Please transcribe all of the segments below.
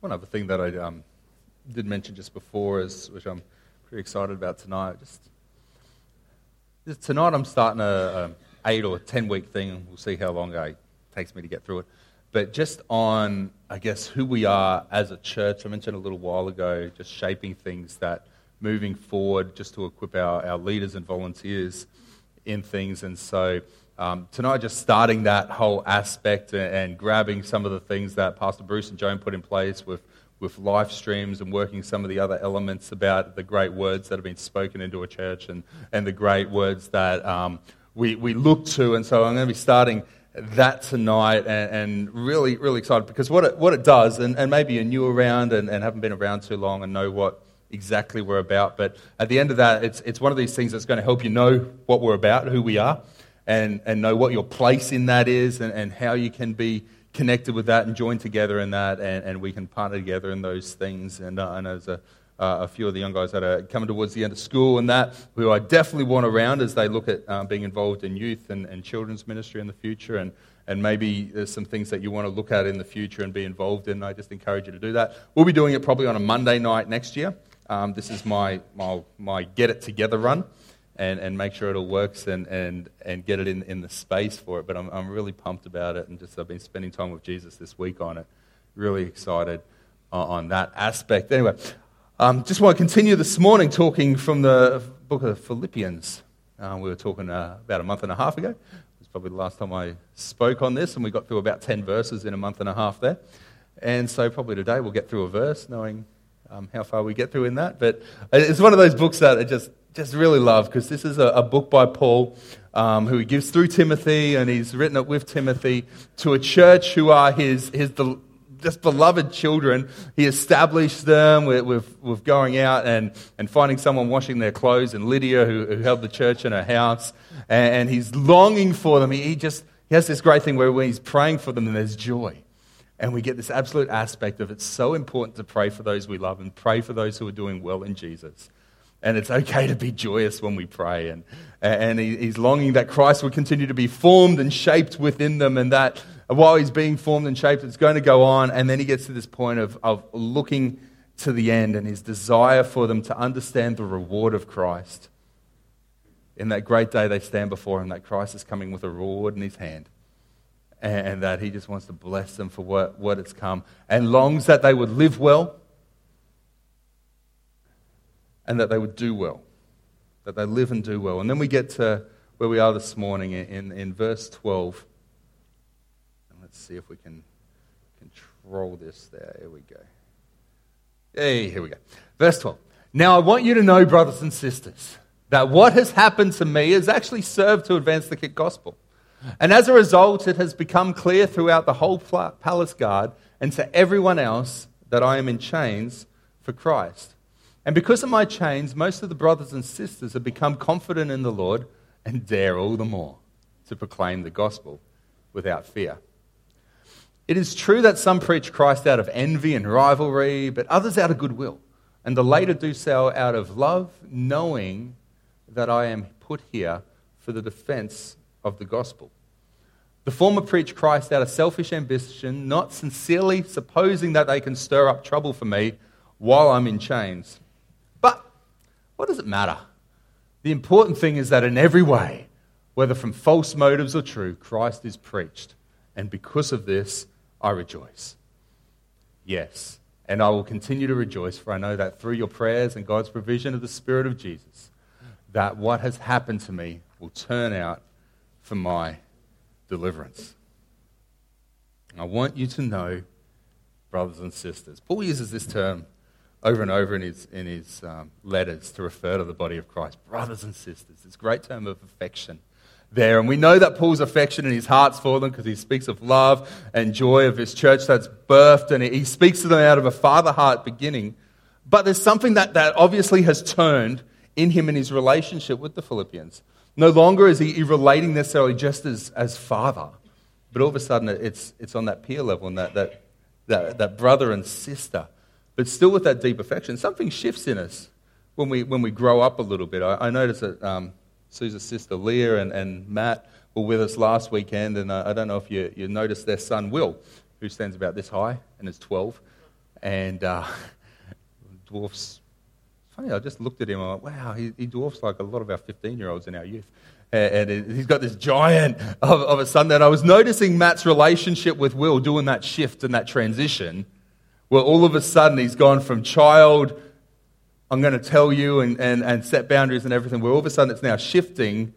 one other thing that I um, did mention just before, is which I'm pretty excited about tonight. Just, just tonight, I'm starting a, a eight or ten week thing. We'll see how long it takes me to get through it. But just on, I guess, who we are as a church. I mentioned a little while ago, just shaping things that moving forward, just to equip our, our leaders and volunteers in things. And so um, tonight, just starting that whole aspect and, grabbing some of the things that Pastor Bruce and Joan put in place with, with live streams and working some of the other elements about the great words that have been spoken into a church and, and the great words that um, we, we look to. And so I'm going to be starting that tonight and, and, really, really excited because what it, what it does, and, and maybe you're new around and, and haven't been around too long and know what exactly we're about, but at the end of that, it's, it's one of these things that's going to help you know what we're about, who we are and, and know what your place in that is and, and how you can be connected with that and join together in that, and, and we can partner together in those things. And uh, I know there's a, uh, a few of the young guys that are coming towards the end of school and that, who I definitely want around as they look at uh, being involved in youth and, and children's ministry in the future. And, and maybe there's some things that you want to look at in the future and be involved in. I just encourage you to do that. We'll be doing it probably on a Monday night next year. Um, this is my, my, my Get It Together run and, and make sure it all works and, and, and get it in, in the space for it. But I'm, I'm really pumped about it, and just I've been spending time with Jesus this week on it. Really excited on, on that aspect. Anyway, um, just want to continue this morning talking from the book of Philippians. Uh, we were talking uh, about a month and a half ago. It was probably the last time I spoke on this, and we got through about 10 verses in a month and a half there. And so, probably today we'll get through a verse, knowing um, how far we get through in that. But it's one of those books that I just just really love because this is a, a, book by Paul um, who he gives through Timothy, and he's written it with Timothy to a church who are his, his just beloved children. He established them with, with, with, going out and, and finding someone washing their clothes, and Lydia, who, who held the church in her house, and, and he's longing for them. He, he just he has this great thing where when he's praying for them, and there's joy. And we get this absolute aspect of it's so important to pray for those we love and pray for those who are doing well in Jesus. And it's okay to be joyous when we pray. And, and he's longing that Christ would continue to be formed and shaped within them, and that while he's being formed and shaped, it's going to go on. And then he gets to this point of, of looking to the end and his desire for them to understand the reward of Christ. In that great day, they stand before him, that Christ is coming with a reward in his hand. And that he just wants to bless them for what, what it's come, and longs that they would live well and that they would do well, that they live and do well. And then we get to where we are this morning in, in verse 12. And let's see if we can control this there. Here we go. Hey, here we go. Verse 12. Now I want you to know, brothers and sisters, that what has happened to me has actually served to advance the gospel. And as a result, it has become clear throughout the whole palace guard and to everyone else that I am in chains for Christ. And because of my chains, most of the brothers and sisters have become confident in the Lord and dare all the more to proclaim the gospel without fear. It is true that some preach Christ out of envy and rivalry, but others out of goodwill. And the later do so out of love, knowing that I am put here for the defense of the gospel. The former preach Christ out of selfish ambition, not sincerely supposing that they can stir up trouble for me while I'm in chains. What does it matter? The important thing is that in every way, whether from false motives or true, Christ is preached. And because of this, I rejoice. Yes, and I will continue to rejoice, for I know that through your prayers and God's provision of the Spirit of Jesus, that what has happened to me will turn out for my deliverance. I want you to know, brothers and sisters, Paul uses this term over and over in his, in his um, letters to refer to the body of Christ. Brothers and sisters, this great term of affection there. And we know that Paul's affection in his heart's for them because he speaks of love and joy of his church that's birthed, and he speaks to them out of a father heart beginning. But there's something that, that obviously has turned in him in his relationship with the Philippians. No longer is he relating necessarily just as, as father, but all of a sudden it's, it's on that peer level and that, that, that, that brother and sister but still with that deep affection. Something shifts in us when we, when we grow up a little bit. I, I noticed that um, Susan's sister Leah and, and Matt were with us last weekend, and uh, I don't know if you, you noticed their son Will, who stands about this high and is 12. And uh, dwarfs, funny, I just looked at him, I'm like, wow, he, he dwarfs like a lot of our 15 year olds in our youth. And, and he's got this giant of, of a son that I was noticing Matt's relationship with Will doing that shift and that transition, where all of a sudden he's gone from child, I'm going to tell you and, and, and set boundaries and everything, where all of a sudden it's now shifting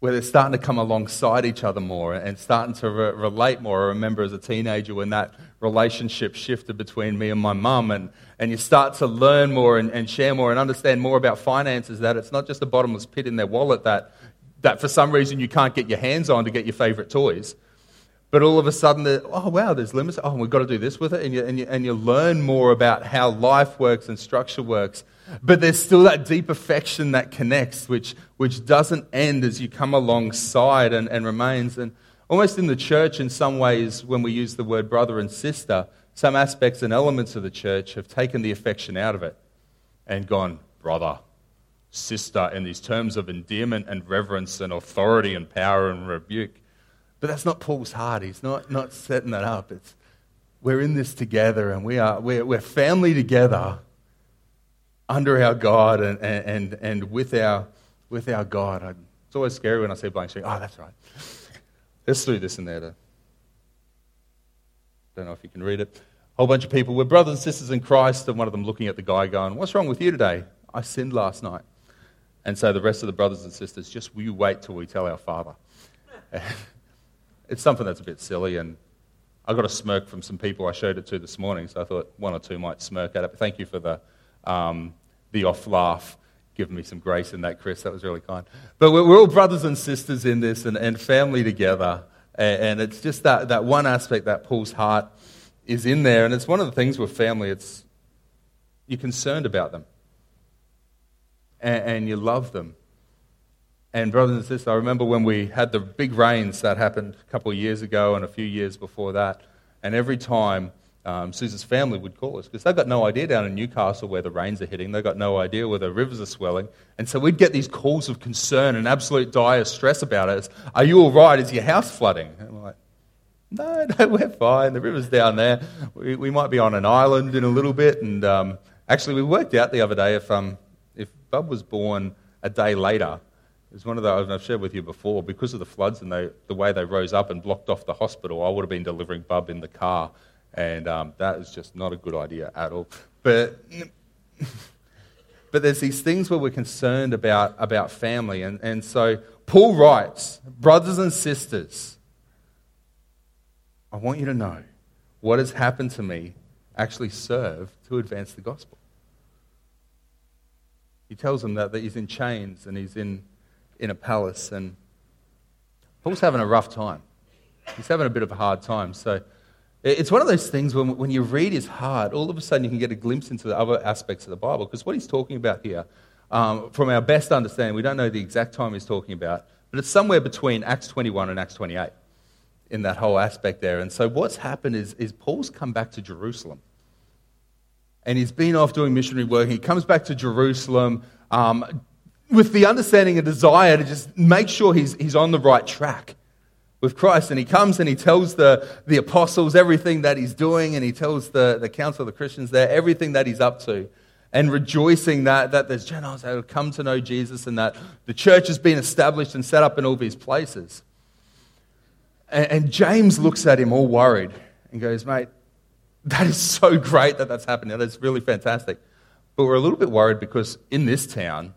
where they're starting to come alongside each other more and starting to re- relate more. I remember as a teenager when that relationship shifted between me and my mum, and, and you start to learn more and, and share more and understand more about finances, that it's not just a bottomless pit in their wallet that, that for some reason you can't get your hands on to get your favorite toys. But all of a sudden, oh, wow, there's limits. Oh, we've got to do this with it. And you, and, you, and you learn more about how life works and structure works but there's still that deep affection that connects, which, which doesn't end as you come alongside and, and remains. And almost in the church, in some ways, when we use the word brother and sister, some aspects and elements of the church have taken the affection out of it and gone, brother, sister, in these terms of endearment and reverence and authority and power and rebuke. But that's not Paul's heart. He's not, not setting that up. It's, we're in this together and we are, we're, we're family together under our God and, and, and with, our, with our God. It's always scary when I see blank sheet. Oh, that's right. Let's do this in there. Don't know if you can read it. A whole bunch of people. We're brothers and sisters in Christ, and one of them looking at the guy going, What's wrong with you today? I sinned last night. And so the rest of the brothers and sisters, just "Will you wait till we tell our father. it's something that's a bit silly, and I got a smirk from some people I showed it to this morning, so I thought one or two might smirk at it. But thank you for the um, the off laugh. Giving me some grace in that, Chris. That was really kind. But we're, we're all brothers and sisters in this and, and family together. And, and it's just that, that one aspect that Paul's heart is in there. And it's one of the things with family, it's you're concerned about them. And, and you love them. And brothers and sisters, I remember when we had the big rains that happened a couple of years ago and a few years before that. And every time um, Susan's family would call us because they've got no idea down in Newcastle where the rains are hitting. They've got no idea where the rivers are swelling. And so we'd get these calls of concern and absolute dire stress about us. Are you all right? Is your house flooding? And we're like, no, no, we're fine. The river's down there. We, we might be on an island in a little bit. And um, actually, we worked out the other day if, um, if Bub was born a day later, it was one of those I've shared with you before. Because of the floods and they, the way they rose up and blocked off the hospital, I would have been delivering Bub in the car and um, that is just not a good idea at all. But, but there's these things where we're concerned about, about family. And, and so Paul writes, Brothers and sisters, I want you to know what has happened to me actually served to advance the gospel. He tells them that, that he's in chains and he's in, in a palace. And Paul's having a rough time. He's having a bit of a hard time. So it's one of those things when, when you read his heart, all of a sudden you can get a glimpse into the other aspects of the Bible. Because what he's talking about here, um, from our best understanding, we don't know the exact time he's talking about, but it's somewhere between Acts 21 and Acts 28 in that whole aspect there. And so what's happened is, is Paul's come back to Jerusalem. And he's been off doing missionary work. He comes back to Jerusalem um, with the understanding and desire to just make sure he's, he's on the right track with Christ. And he comes and he tells the, the apostles everything that he's doing, and he tells the, the council of the Christians there everything that he's up to. And rejoicing that, that there's Gentiles that have come to know Jesus and that the church has been established and set up in all these places. And, and James looks at him all worried and goes, Mate, that is so great that that's happening. That's really fantastic. But we're a little bit worried because in this town,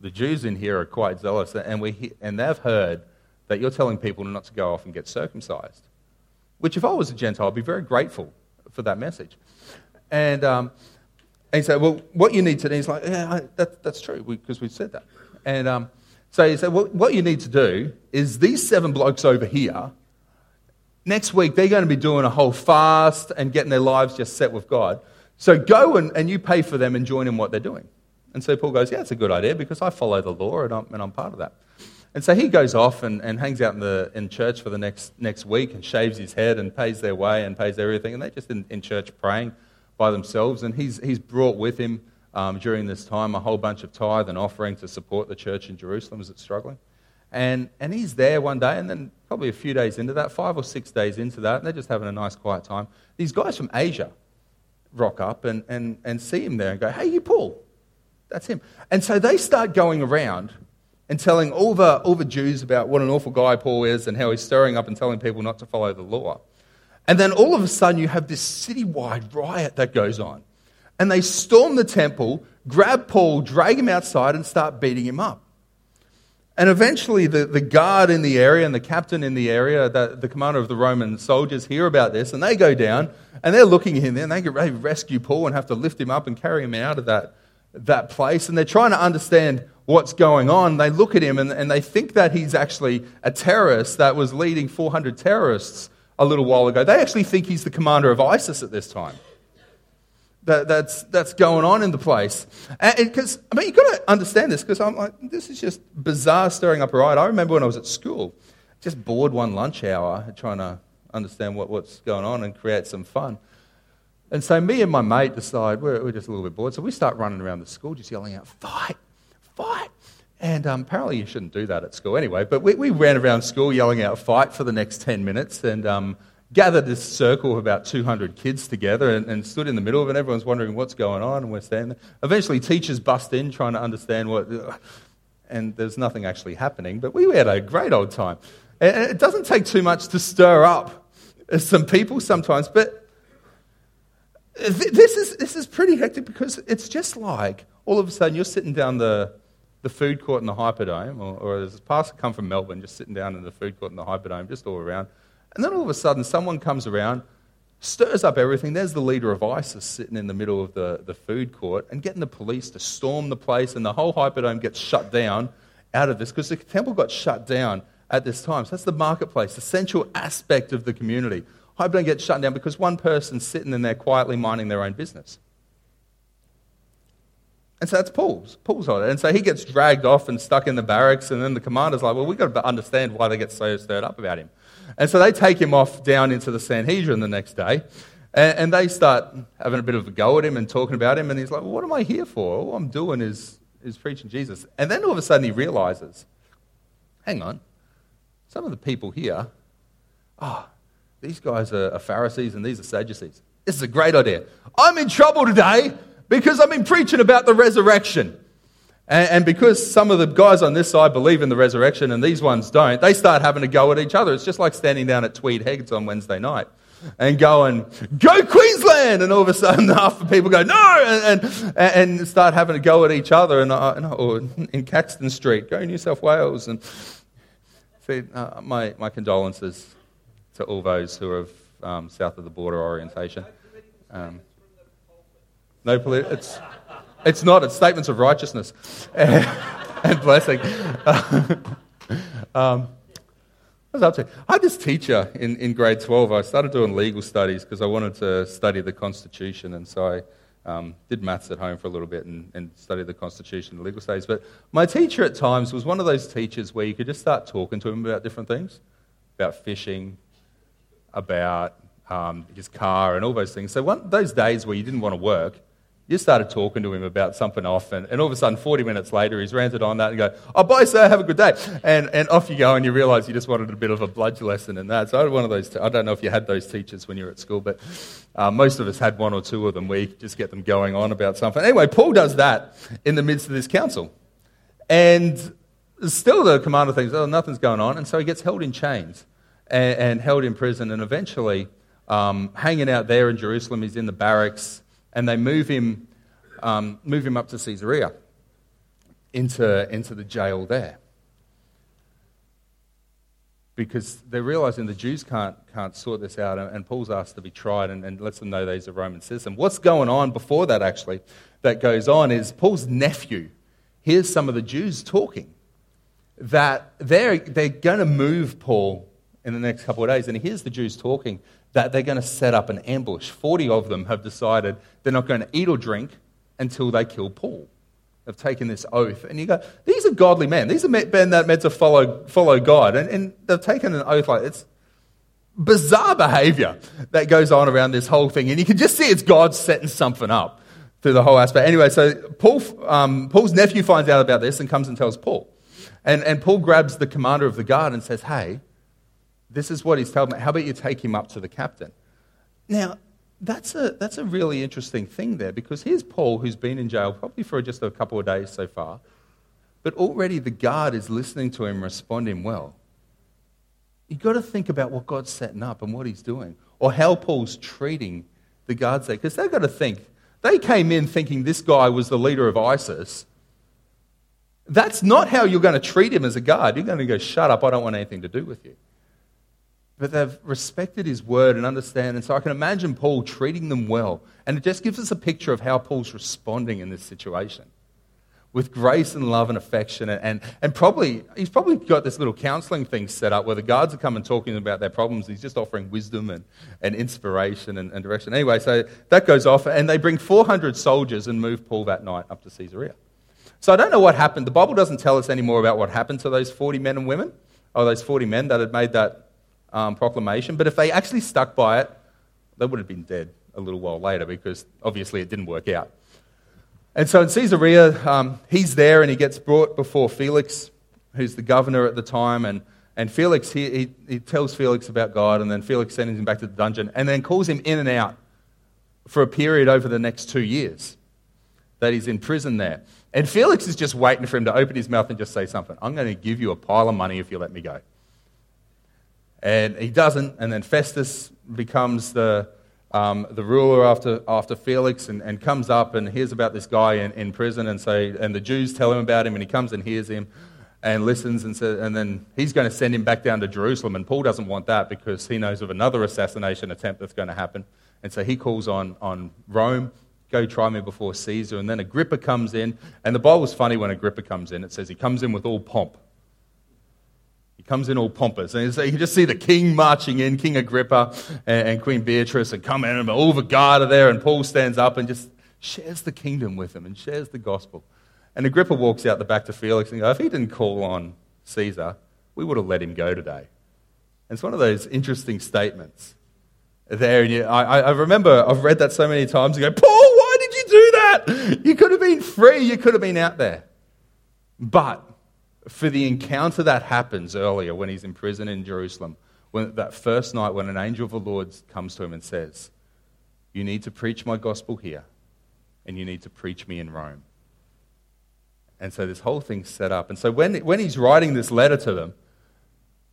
the Jews in here are quite zealous, and, we, and they've heard that you're telling people not to go off and get circumcised. Which, if I was a Gentile, I'd be very grateful for that message. And, um, and he said, Well, what you need to do, he's like, Yeah, I, that, that's true, because we, have said that. And um, so he said, Well, what you need to do is these seven blokes over here, next week, they're going to be doing a whole fast and getting their lives just set with God. So go and, and you pay for them and join in what they're doing. And so Paul goes, Yeah, it's a good idea because I follow the law and I'm, and I'm part of that. And so he goes off and, and hangs out in, the, in church for the next, next week and shaves his head and pays their way and pays everything. And they're just in, in church praying by themselves. And he's, he's brought with him um, during this time a whole bunch of tithe and offering to support the church in Jerusalem as it's struggling. And, and he's there one day, and then probably a few days into that, five or six days into that, and they're just having a nice quiet time. These guys from Asia rock up and, and, and see him there and go, Hey, you Paul. That's him. And so they start going around and telling all the, all the Jews about what an awful guy Paul is and how he's stirring up and telling people not to follow the law. And then all of a sudden, you have this citywide riot that goes on. And they storm the temple, grab Paul, drag him outside, and start beating him up. And eventually, the, the guard in the area and the captain in the area, the, the commander of the Roman soldiers, hear about this and they go down and they're looking at him and they get ready to rescue Paul and have to lift him up and carry him out of that, that place. And they're trying to understand what's going on. They look at him and, and they think that he's actually a terrorist that was leading 400 terrorists a little while ago. They actually think he's the commander of ISIS at this time that, that's, that's going on in the place. Because, I mean, you've got to understand this because I'm like, this is just bizarre stirring up a riot. I remember when I was at school, just bored one lunch hour trying to understand what, what's going on and create some fun. And so me and my mate decide, we're, we're just a little bit bored, so we start running around the school just yelling out, fight, fight. And um, apparently you shouldn't do that at school anyway, but we, we ran around school yelling out, fight for the next 10 minutes. And um, gathered this circle of about 200 kids together and, and, stood in the middle of it. Everyone's wondering what's going on, and we're standing there. Eventually, teachers bust in trying to understand what, and there's nothing actually happening, but we had a great old time. And it doesn't take too much to stir up some people sometimes, but this is, this is pretty hectic because it's just like all of a sudden you're sitting down the, the food court in the Hyperdome, or, or as a pastor come from Melbourne, just sitting down in the food court in the Hyperdome, just all around and then all of a sudden, someone comes around, stirs up everything. There's the leader of ISIS sitting in the middle of the, the food court and getting the police to storm the place, and the whole Hyperdome gets shut down out of this because the temple got shut down at this time. So that's the marketplace, the central aspect of the community. Hyperdome gets shut down because one person's sitting in there quietly minding their own business. And so that's Paul's. Paul's on it. And so he gets dragged off and stuck in the barracks, and then the commander's like, well, we've got to understand why they get so stirred up about him. And so they take him off down into the Sanhedrin the next day. And, and they start having a bit of a go at him and talking about him. And he's like, well, What am I here for? All I'm doing is, is preaching Jesus. And then all of a sudden he realizes hang on, some of the people here, oh, these guys are, Pharisees and these are Sadducees. This is a great idea. I'm in trouble today because I've been preaching about the resurrection. And, and, because some of the guys on this side believe in the resurrection and these ones don't, they start having a go at each other. It's just like standing down at Tweed Heads on Wednesday night and going, Go Queensland! And all of a sudden, half the people go, No! And, and, and start having a go at each other. And, uh, or in Caxton Street, go New South Wales. And see, uh, my, my condolences to all those who are of um, south of the border orientation. Um, no, it's. It's not, it's statements of righteousness and, blessing. um, I was up to? I had this teacher in, in grade 12. I started doing legal studies because I wanted to study the Constitution, and so I um, did maths at home for a little bit and, and studied the Constitution and legal studies. But my teacher at times was one of those teachers where you could just start talking to him about different things about fishing, about um, his car, and all those things. So, one, those days where you didn't want to work, you started talking to him about something off, and, and all of a sudden, 40 minutes later, he's ranted on that and go, Oh, bye, sir, have a good day. And, and off you go, and you realize you just wanted a bit of a bludge lesson in that. So I had one of those, I don't know if you had those teachers when you were at school, but uh, most of us had one or two of them where you just get them going on about something. Anyway, Paul does that in the midst of this council. And still the commander thinks, Oh, nothing's going on. And so he gets held in chains and, and held in prison, and eventually, um, hanging out there in Jerusalem, he's in the barracks and they move him, um, move him up to Caesarea, into, into the jail there. Because they're realizing the Jews can't, can't sort this out, and Paul's asked to be tried and, and lets them know that he's a Roman citizen. What's going on before that, actually, that goes on is Paul's nephew hears some of the Jews talking that they're, they're going to move Paul in the next couple of days, and he hears the Jews talking that they're going to set up an ambush. 40 of them have decided they're not going to eat or drink until they kill Paul. They've taken this oath. And you go, these are godly men. These are men that meant to follow, follow God. And, and they've taken an oath like it's bizarre behavior that goes on around this whole thing. And you can just see it's God setting something up through the whole aspect. Anyway, so Paul, um, Paul's nephew finds out about this and comes and tells Paul. And, and Paul grabs the commander of the guard and says, Hey, this is what he's telling me. How about you take him up to the captain? Now, that's a, that's a really interesting thing there because here's Paul, who's been in jail probably for just a couple of days so far, but already the guard is listening to him, responding well. You've got to think about what God's setting up and what he's doing, or how Paul's treating the guards there, because they've got to think. They came in thinking this guy was the leader of ISIS. That's not how you're going to treat him as a guard. You're going to go, shut up, I don't want anything to do with you. But they've respected his word and understand. And so I can imagine Paul treating them well. And it just gives us a picture of how Paul's responding in this situation with grace and love and affection. And, and, and probably, he's probably got this little counseling thing set up where the guards are coming talking about their problems. He's just offering wisdom and, and inspiration and, and direction. Anyway, so that goes off. And they bring 400 soldiers and move Paul that night up to Caesarea. So I don't know what happened. The Bible doesn't tell us any more about what happened to those 40 men and women, or those 40 men that had made that um, proclamation. But if they actually stuck by it, they would have been dead a little while later because obviously it didn't work out. And so in Caesarea, um, he's there and he gets brought before Felix, who's the governor at the time. And, and Felix, he, he, he tells Felix about God, and then Felix sends him back to the dungeon and then calls him in and out for a period over the next two years that he's in prison there. And Felix is just waiting for him to open his mouth and just say something. I'm going to give you a pile of money if you let me go. And he doesn't, and then Festus becomes the, um, the ruler after, after Felix and, and comes up and hears about this guy in, in prison. And, so, and the Jews tell him about him, and he comes and hears him and listens. And, says, and then he's going to send him back down to Jerusalem. And Paul doesn't want that because he knows of another assassination attempt that's going to happen. And so he calls on, on Rome go try me before Caesar. And then Agrippa comes in. And the Bible's funny when Agrippa comes in. It says he comes in with all pomp comes in all pompous. And so you can just see the king marching in, King Agrippa and, and Queen Beatrice, and come in, and all the guard are there, and Paul stands up and just shares the kingdom with them and shares the gospel. And Agrippa walks out the back to Felix and goes, If he didn't call on Caesar, we would have let him go today. And it's one of those interesting statements there. And you, I, I remember I've read that so many times and go, Paul, why did you do that? You could have been free, you could have been out there. But for the encounter that happens earlier when he's in prison in Jerusalem, when, that first night when an angel of the Lord comes to him and says, You need to preach my gospel here, and you need to preach me in Rome. And so this whole thing's set up. And so when, when he's writing this letter to them,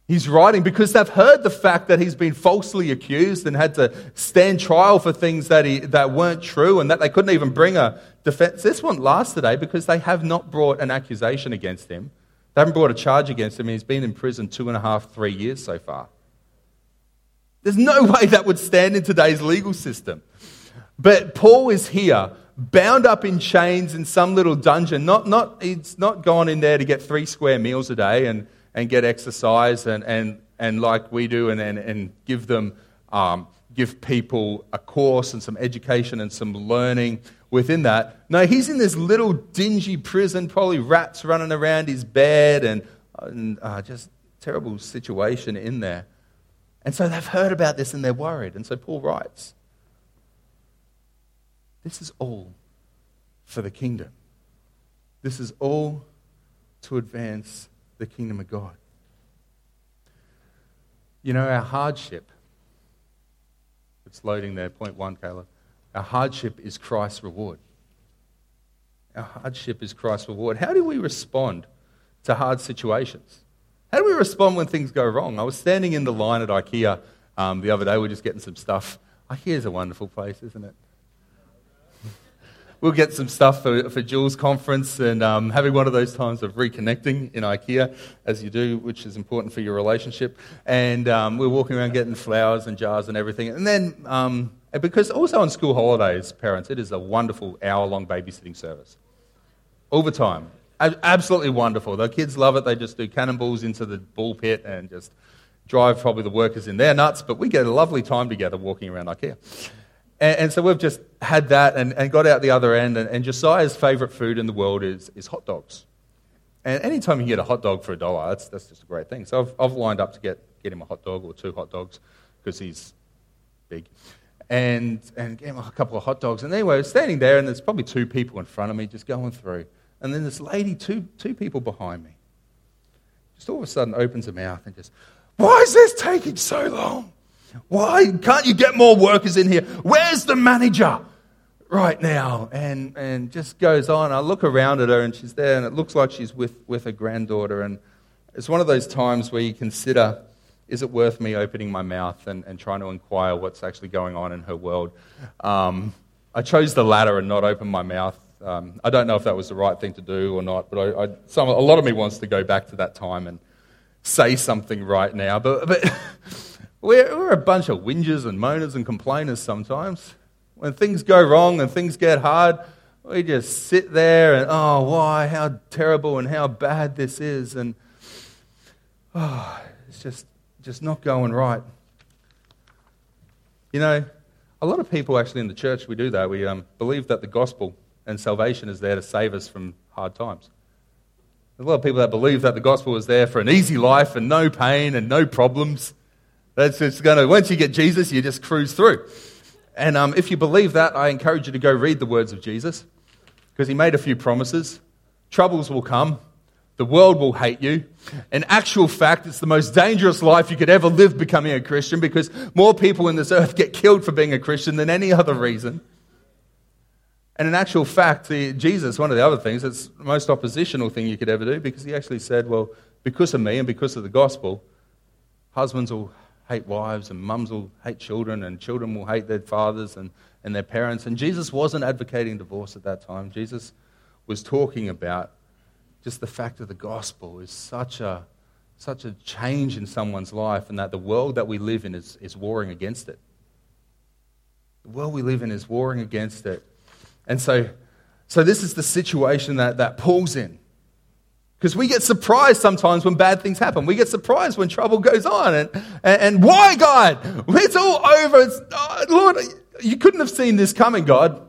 he's writing because they've heard the fact that he's been falsely accused and had to stand trial for things that, he, that weren't true and that they couldn't even bring a defense. This won't last today because they have not brought an accusation against him they haven't brought a charge against him. He's been in prison two and a half, three years so far. There's no way that would stand in today's legal system. But Paul is here, bound up in chains in some little dungeon. Not, not, he's not gone in there to get three square meals a day and, and get exercise and, and, and like we do and, and, and give them um, give people a course and some education and some learning within that. No, he's in this little dingy prison, probably rats running around his bed, and, and uh, just terrible situation in there. And so they've heard about this and they're worried. And so Paul writes This is all for the kingdom. This is all to advance the kingdom of God. You know, our hardship, it's loading there, point one, Caleb. Our hardship is Christ's reward. Our hardship is Christ's reward. How do we respond to hard situations? How do we respond when things go wrong? I was standing in the line at IKEA um, the other day. We are just getting some stuff. IKEA is a wonderful place, isn't it? We'll get some stuff for, for Jules' conference and um, having one of those times of reconnecting in IKEA, as you do, which is important for your relationship. And um, we're walking around getting flowers and jars and everything. And then um, because also on school holidays, parents, it is a wonderful hour long babysitting service. All the time. Absolutely wonderful. The kids love it. They just do cannonballs into the ball pit and just drive probably the workers in their nuts. But we get a lovely time together walking around IKEA. And, and so we've just had that and, and got out the other end. And, and Josiah's favourite food in the world is, is hot dogs. And anytime you get a hot dog for a dollar, that's, that's just a great thing. So I've, I've lined up to get, get him a hot dog or two hot dogs because he's big and, and gave him a couple of hot dogs. And anyway, I was standing there, and there's probably two people in front of me just going through. And then this lady, two, two people behind me. just all of a sudden opens her mouth and just, Why is this taking so long? Why can't you get more workers in here? Where's the manager right now? And, and just goes on. I look around at her and she's there and it looks like she's with, with her granddaughter. And it's one of those times where you consider is it worth me opening my mouth and, and trying to inquire what's actually going on in her world? Um, I chose the latter and not open my mouth. Um, I don't know if that was the right thing to do or not, but I, I, some, a lot of me wants to go back to that time and say something right now. But, but we're, we're a bunch of whingers and moaners and complainers sometimes. When things go wrong and things get hard, we just sit there and, oh, why, how terrible and how bad this is. And, oh, it's just just not going right. You know, a lot of people actually in the church, we do that. We um, believe that the gospel and salvation is there to save us from hard times. There's a lot of people that believe that the gospel is there for an easy life and no pain and no problems. That's going to, once you get Jesus, you just cruise through. And um, if you believe that, I encourage you to go read the words of Jesus because he made a few promises. Troubles will come, the world will hate you. In actual fact, it's the most dangerous life you could ever live becoming a Christian because more people in this earth get killed for being a Christian than any other reason. And in actual fact, the, Jesus, one of the other things, it's the most oppositional thing you could ever do because he actually said, well, because of me and because of the gospel, husbands will hate wives and mums will hate children and children will hate their fathers and, and their parents. And Jesus wasn't advocating divorce at that time. Jesus was talking about just the fact of the gospel is such a, such a change in someone's life, and that the world that we live in is, is warring against it. The world we live in is warring against it. And so, so this is the situation that, that Paul's in. Because we get surprised sometimes when bad things happen. We get surprised when trouble goes on. And, and, and why, God? It's all over. It's, oh, Lord, you couldn't have seen this coming, God.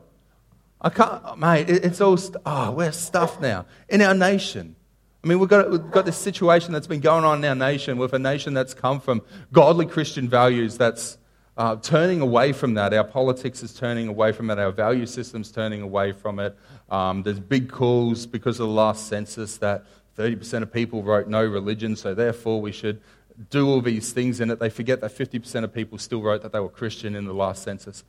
I can't, mate, it's all, oh, we're stuffed now in our nation. I mean, we've got, we've got this situation that's been going on in our nation with a nation that's come from godly Christian values that's uh, turning away from that. Our politics is turning away from it. Our value system's turning away from it. Um, there's big calls because of the last census that 30% of people wrote no religion, so therefore we should do all these things in it. They forget that 50% of people still wrote that they were Christian in the last census.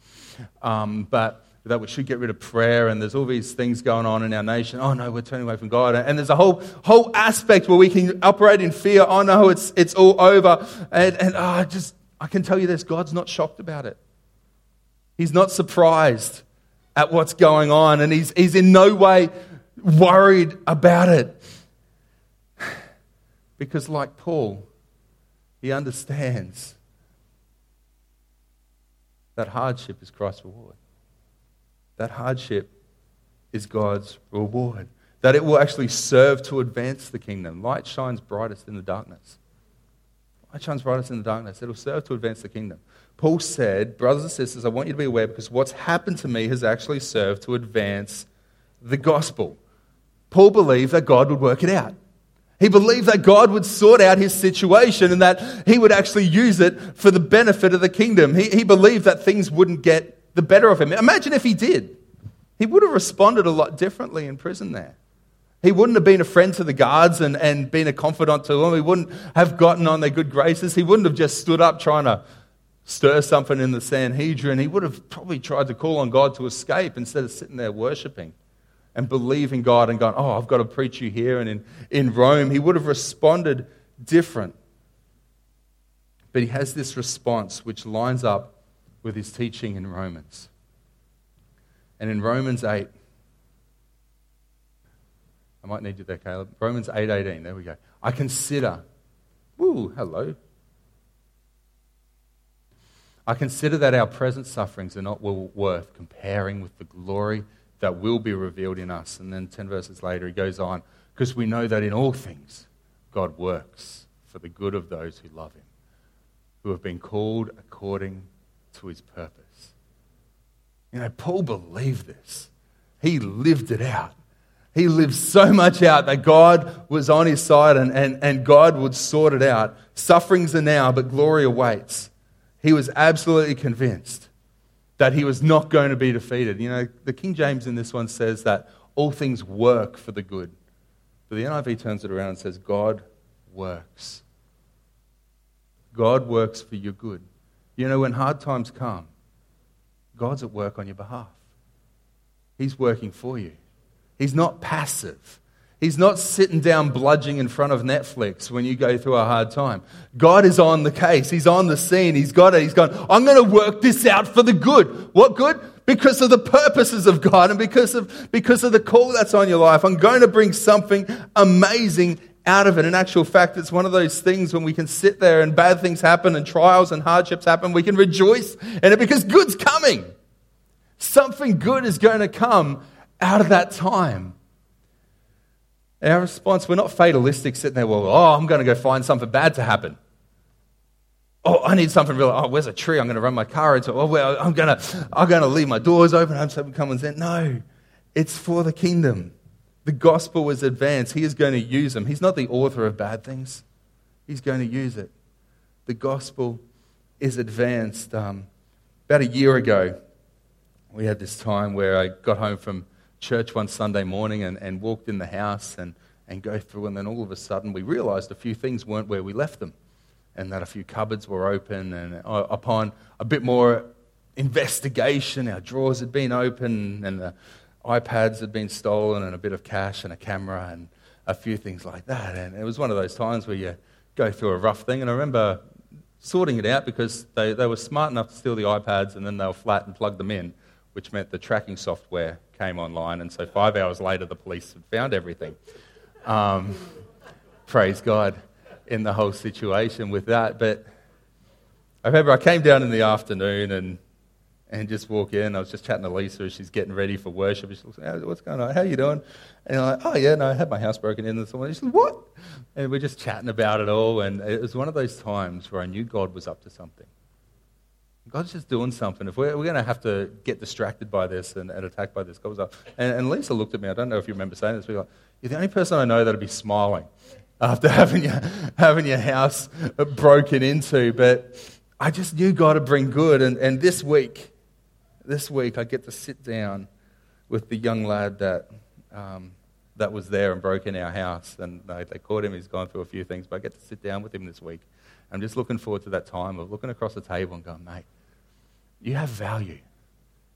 Um, but that we should get rid of prayer, and there's all these things going on in our nation. Oh no, we're turning away from God. And there's a whole, whole aspect where we can operate in fear. Oh no, it's, it's all over. And, and oh, just, I can tell you this God's not shocked about it. He's not surprised at what's going on, and he's, he's in no way worried about it. Because, like Paul, he understands that hardship is Christ's reward that hardship is God's reward. That it will actually serve to advance the kingdom. Light shines brightest in the darkness. Light shines brightest in the darkness. It'll serve to advance the kingdom. Paul said, Brothers and sisters, I want you to be aware because what's happened to me has actually served to advance the gospel. Paul believed that God would work it out. He believed that God would sort out his situation and that he would actually use it for the benefit of the kingdom. He, he believed that things wouldn't get the better of him. Imagine if he did. He would have responded a lot differently in prison there. He wouldn't have been a friend to the guards and, and been a confidant to them. He wouldn't have gotten on their good graces. He wouldn't have just stood up trying to stir something in the Sanhedrin. He would have probably tried to call on God to escape instead of sitting there worshiping and believing God and going, Oh, I've got to preach you here. And in, in Rome, he would have responded different. But he has this response which lines up with his teaching in Romans. And in Romans 8, I might need you there, Caleb. Romans 8 18, there we go. I consider, woo, hello. I consider that our present sufferings are not worth comparing with the glory that will be revealed in us. And then 10 verses later, he goes on, because we know that in all things God works for the good of those who love him, who have been called according to his purpose. You know, Paul believed this. He lived it out. He lived so much out that God was on his side and, and, and God would sort it out. Sufferings are now, but glory awaits. He was absolutely convinced that he was not going to be defeated. You know, the King James in this one says that all things work for the good. But the NIV turns it around and says, God works. God works for your good. You know, when hard times come, God's at work on your behalf. He's working for you. He's not passive. He's not sitting down bludging in front of Netflix when you go through a hard time. God is on the case. He's on the scene. He's got it. He's gone, I'm going to work this out for the good. What good? Because of the purposes of God and because of, because of the call that's on your life. I'm going to bring something amazing out of it. In actual fact, it's one of those things when we can sit there and bad things happen and trials and hardships happen, we can rejoice in it because good's coming. Something good is going to come out of that time. Our response, we're not fatalistic sitting there, well, oh, I'm going to go find something bad to happen. Oh, I need something real. Oh, where's a tree? I'm going to run my car into. Oh, well, I'm going to, I'm going to leave my doors open. I'm something comes in. No, it's for the kingdom. The gospel was advanced. He is going to use them. He's not the author of bad things, He's going to use it. The gospel is advanced. Um, about a year ago, we had this time where I got home from church one Sunday morning and, and walked in the house and, and go through, and then all of a sudden we realized a few things weren't where we left them, and that a few cupboards were open. And uh, upon a bit more investigation, our drawers had been open, and the iPads had been stolen, and a bit of cash, and a camera, and a few things like that. And it was one of those times where you go through a rough thing. And I remember sorting it out because they, they were smart enough to steal the iPads and then they were flat and plugged them in, which meant the tracking software came online. And so five hours later, the police had found everything. Um, praise God in the whole situation with that. But I remember I came down in the afternoon and and just walk in. I was just chatting to Lisa as she's getting ready for worship. She looks, what's going on? How are you doing? And I'm like, oh, yeah, no, I had my house broken in this morning. She said, what? And we're just chatting about it all. And it was one of those times where I knew God was up to something. God's just doing something. If we're, we're going to have to get distracted by this and, and attacked by this, God was up. And, and, Lisa looked at me. I don't know if you remember saying this. We like, You're the only person I know that'll be smiling after having your, having your house broken into. But I just knew God would bring good. And, and this week, this week I get to sit down with the young lad that, um, that was there and broke in our house. And they, they caught him, he's gone through a few things, but I get to sit down with him this week. I'm just looking forward to that time of looking across the table and going, mate, you have value.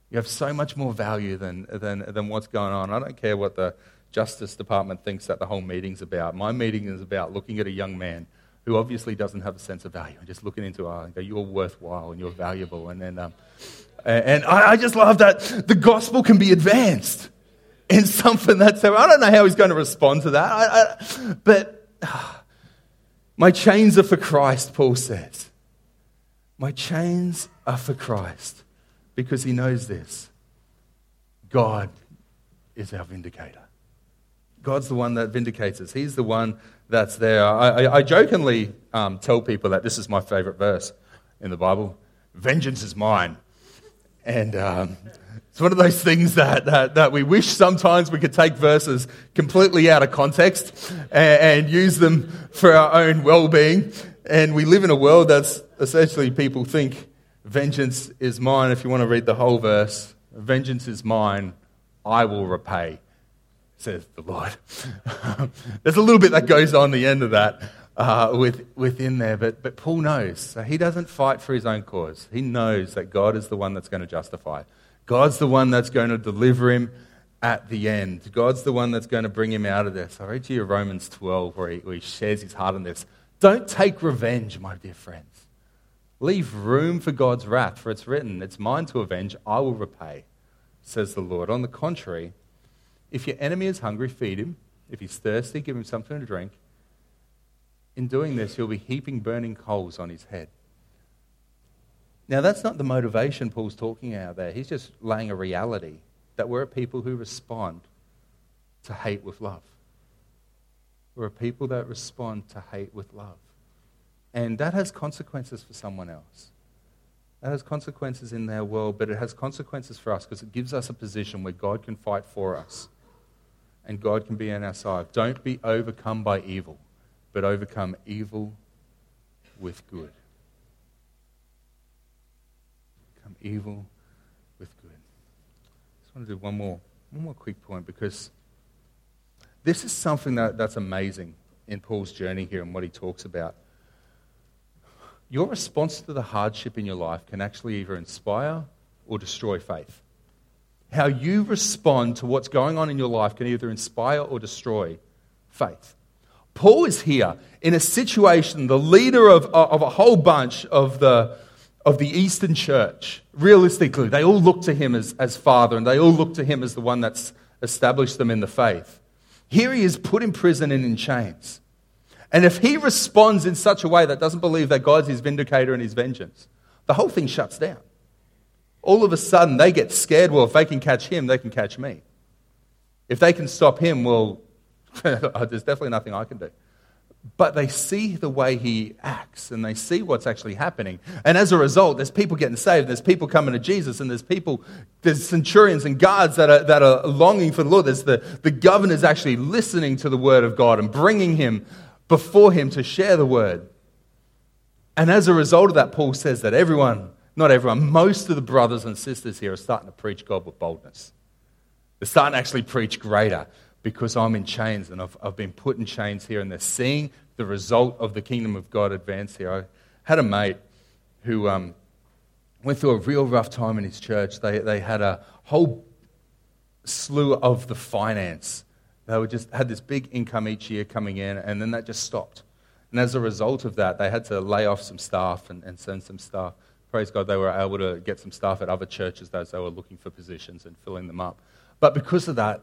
You have so much more value than, than, than what's going on. I don't care what the Justice Department thinks that the whole meeting's about. My meeting is about looking at a young man who obviously doesn't have a sense of value and just looking into, oh, go, you're worthwhile and you're valuable. And then um, and I just love that the gospel can be advanced in something that's, I don't know how he's going to respond to that. I, I, but my chains are for Christ, Paul says. My chains are for Christ because he knows this. God is our vindicator. God's the one that vindicates us. He's the one that's there. I, I, I jokingly um, tell people that this is my favorite verse in the Bible Vengeance is mine. And um, it's one of those things that, that, that, we wish sometimes we could take verses completely out of context and, and use them for our own well being. And we live in a world that's essentially people think vengeance is mine. If you want to read the whole verse, vengeance is mine, I will repay, says the Lord. There's a little bit that goes on the end of that uh, with, within there. But, but Paul knows. So he doesn't fight for his own cause. He knows that God is the one that's going to justify. God's the one that's going to deliver him at the end. God's the one that's going to bring him out of this. I read to you Romans 12 where he, where he shares his heart on this. Don't take revenge, my dear friends. Leave room for God's wrath, for it's written, It's mine to avenge, I will repay, says the Lord. On the contrary, if your enemy is hungry, feed him. If he's thirsty, give him something to drink. In doing this, he'll be heaping burning coals on his head. Now, that's not the motivation Paul's talking about there. He's just laying a reality that we're a people who respond to hate with love. We're a people that respond to hate with love. And that has consequences for someone else. That has consequences in their world, but it has consequences for us because it gives us a position where God can fight for us and God can be on our side. Don't be overcome by evil but overcome evil with good. Come evil with good. I just want to do one more, one more quick point because this is something that, that's amazing in Paul's journey here and what he talks about. Your response to the hardship in your life can actually either inspire or destroy faith. How you respond to what's going on in your life can either inspire or destroy faith. Paul is here in a situation, the leader of, uh, of a whole bunch of the, of the Eastern church. Realistically, they all look to him as, as father and they all look to him as the one that's established them in the faith. Here he is put in prison and in chains. And if he responds in such a way that doesn't believe that God's his vindicator and his vengeance, the whole thing shuts down. All of a sudden, they get scared. Well, if they can catch him, they can catch me. If they can stop him, well, there's definitely nothing I can do. But they see the way he acts and they see what's actually happening. And as a result, there's people getting saved, there's people coming to Jesus, and there's people, there's centurions and guards that are, that are longing for the Lord. There's the, the governor's actually listening to the word of God and bringing him before him to share the word. And as a result of that, Paul says that everyone, not everyone, most of the brothers and sisters here are starting to preach God with boldness. They're starting to actually preach greater because I'm in chains and I've, I've been put in chains here, and they're seeing the result of the kingdom of God advance here. I had a mate who um, went through a real rough time in his church. They, they had a whole slew of the finance. They were just had this big income each year coming in, and then that just stopped. And as a result of that, they had to lay off some staff and, and send some staff. Praise God, they were able to get some staff at other churches as they were looking for positions and filling them up. But because of that,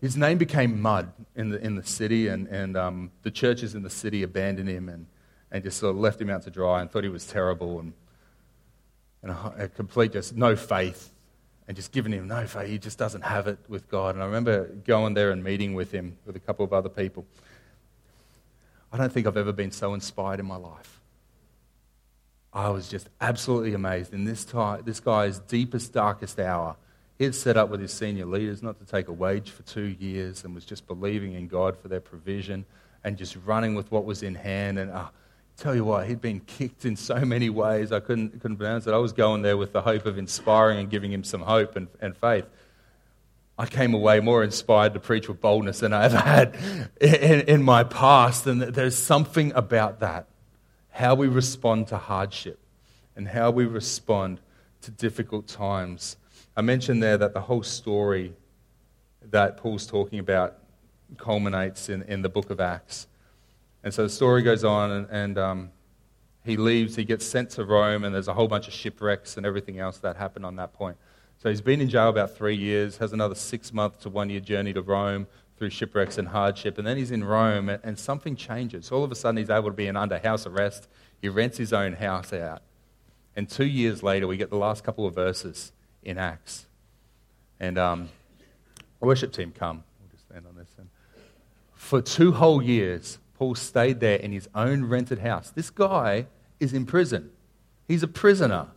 his name became mud in the, in the city, and, and um, the churches in the city abandoned him and, and just sort of left him out to dry and thought he was terrible and, and a, a complete just no faith and just giving him no faith. He just doesn't have it with God. And I remember going there and meeting with him with a couple of other people. I don't think I've ever been so inspired in my life. I was just absolutely amazed in this, time, this guy's deepest, darkest hour he had set up with his senior leaders not to take a wage for two years and was just believing in God for their provision and just running with what was in hand. And uh, tell you what, he'd been kicked in so many ways. I couldn't, couldn't pronounce it. I was going there with the hope of inspiring and giving him some hope and, and faith. I came away more inspired to preach with boldness than I ever had in, in my past. And there's something about that how we respond to hardship and how we respond to difficult times I mentioned there that the whole story that Paul's talking about culminates in, in the book of Acts. And so the story goes on, and, and um, he leaves, he gets sent to Rome, and there's a whole bunch of shipwrecks and everything else that happened on that point. So he's been in jail about three years, has another six month to one year journey to Rome through shipwrecks and hardship, and then he's in Rome, and, and something changes. All of a sudden, he's able to be in under house arrest. He rents his own house out. And two years later, we get the last couple of verses in Acts. And um, worship team, come. We'll just stand on this. For two whole years, Paul stayed there in his own rented house. This guy is in prison. He's a prisoner.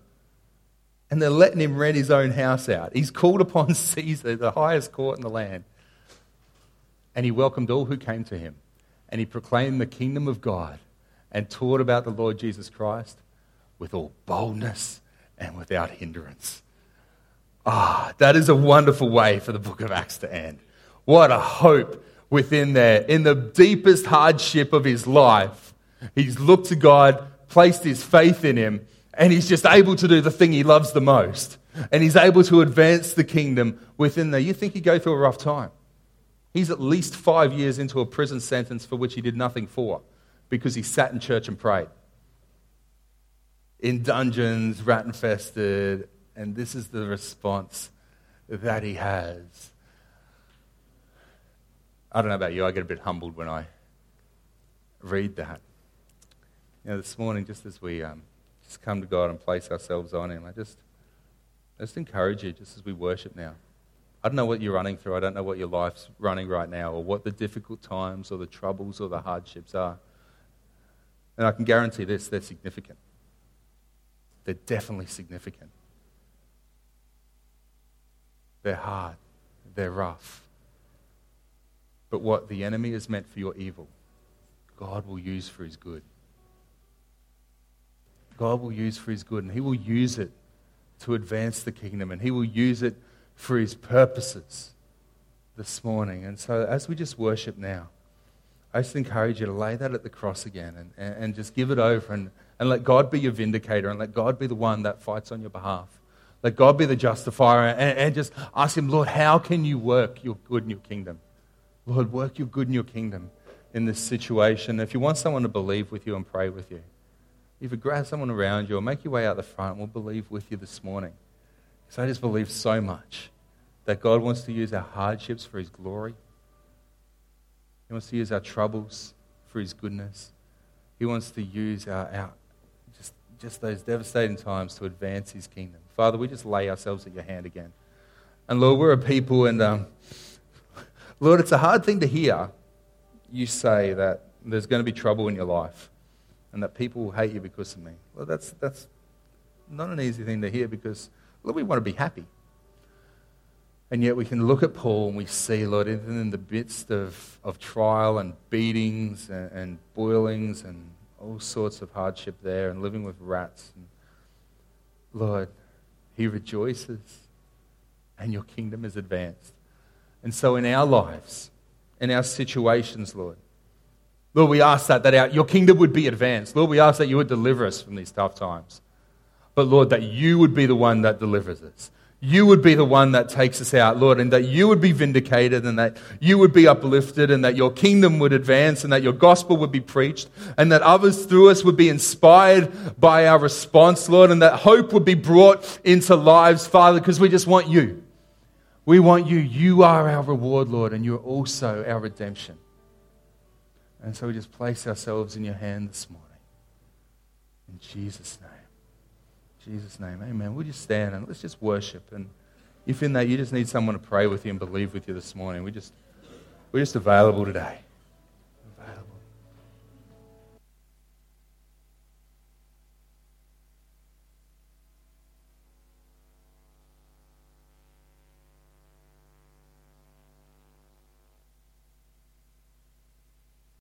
And they're letting him rent his own house out. He's called upon Caesar, the highest court in the land. And he welcomed all who came to him. And he proclaimed the kingdom of God and taught about the Lord Jesus Christ with all boldness and without hindrance. Ah, that is a wonderful way for the book of Acts to end. What a hope within there. In the deepest hardship of his life, he's looked to God, placed his faith in him, and he's just able to do the thing he loves the most. And he's able to advance the kingdom within there. You think he'd go through a rough time. He's at least five years into a prison sentence for which he did nothing for because he sat in church and prayed. In dungeons, rat infested, and this is the response that he has. I don't know about you, I get a bit humbled when I read that. You know, this morning, just as we um, just come to God and place ourselves on Him, I just, I just encourage you, just as we worship now. I don't know what you're running through. I don't know what your life's running right now, or what the difficult times, or the troubles, or the hardships are. And I can guarantee this they're significant. They're definitely significant. They're hard, they're rough. But what the enemy has meant for your evil, God will use for his good. God will use for his good, and he will use it to advance the kingdom, and he will use it for his purposes this morning. And so, as we just worship now, I just encourage you to lay that at the cross again and, and, just give it over and, and let God be your vindicator and let God be the one that fights on your behalf. Let God be the justifier and, and just ask Him, Lord, how can you work your good in your kingdom? Lord, work your good in your kingdom in this situation. If you want someone to believe with you and pray with you, either grab someone around you or make your way out the front and we'll believe with you this morning. Because I just believe so much that God wants to use our hardships for His glory. He wants to use our troubles for His goodness. He wants to use our, our just, just those devastating times to advance His kingdom. Father, we just lay ourselves at your hand again. And Lord, we're a people, and um, Lord, it's a hard thing to hear you say that there's going to be trouble in your life and that people will hate you because of me. Well, that's, that's not an easy thing to hear because, Lord, we want to be happy. And yet we can look at Paul and we see, Lord, even in the midst of, of trial and beatings and, and boilings and all sorts of hardship there and living with rats, and, Lord, he rejoices and your kingdom is advanced. And so in our lives, in our situations, Lord, Lord, we ask that, that our, your kingdom would be advanced. Lord, we ask that you would deliver us from these tough times. But Lord, that you would be the one that delivers us you would be the one that takes us out, Lord, and that you would be vindicated and that you would be uplifted and that your kingdom would advance and that your gospel would be preached and that others through us would be inspired by our response, Lord, and that hope would be brought into lives, Father, because we just want you. We want you. You are our reward, Lord, and you're also our redemption. And so we just place ourselves in your hand this morning. In Jesus' name. Jesus' name, amen. We'll just stand and let's just worship. And if in that you just need someone to pray with you and believe with you this morning, we just, we're just available today.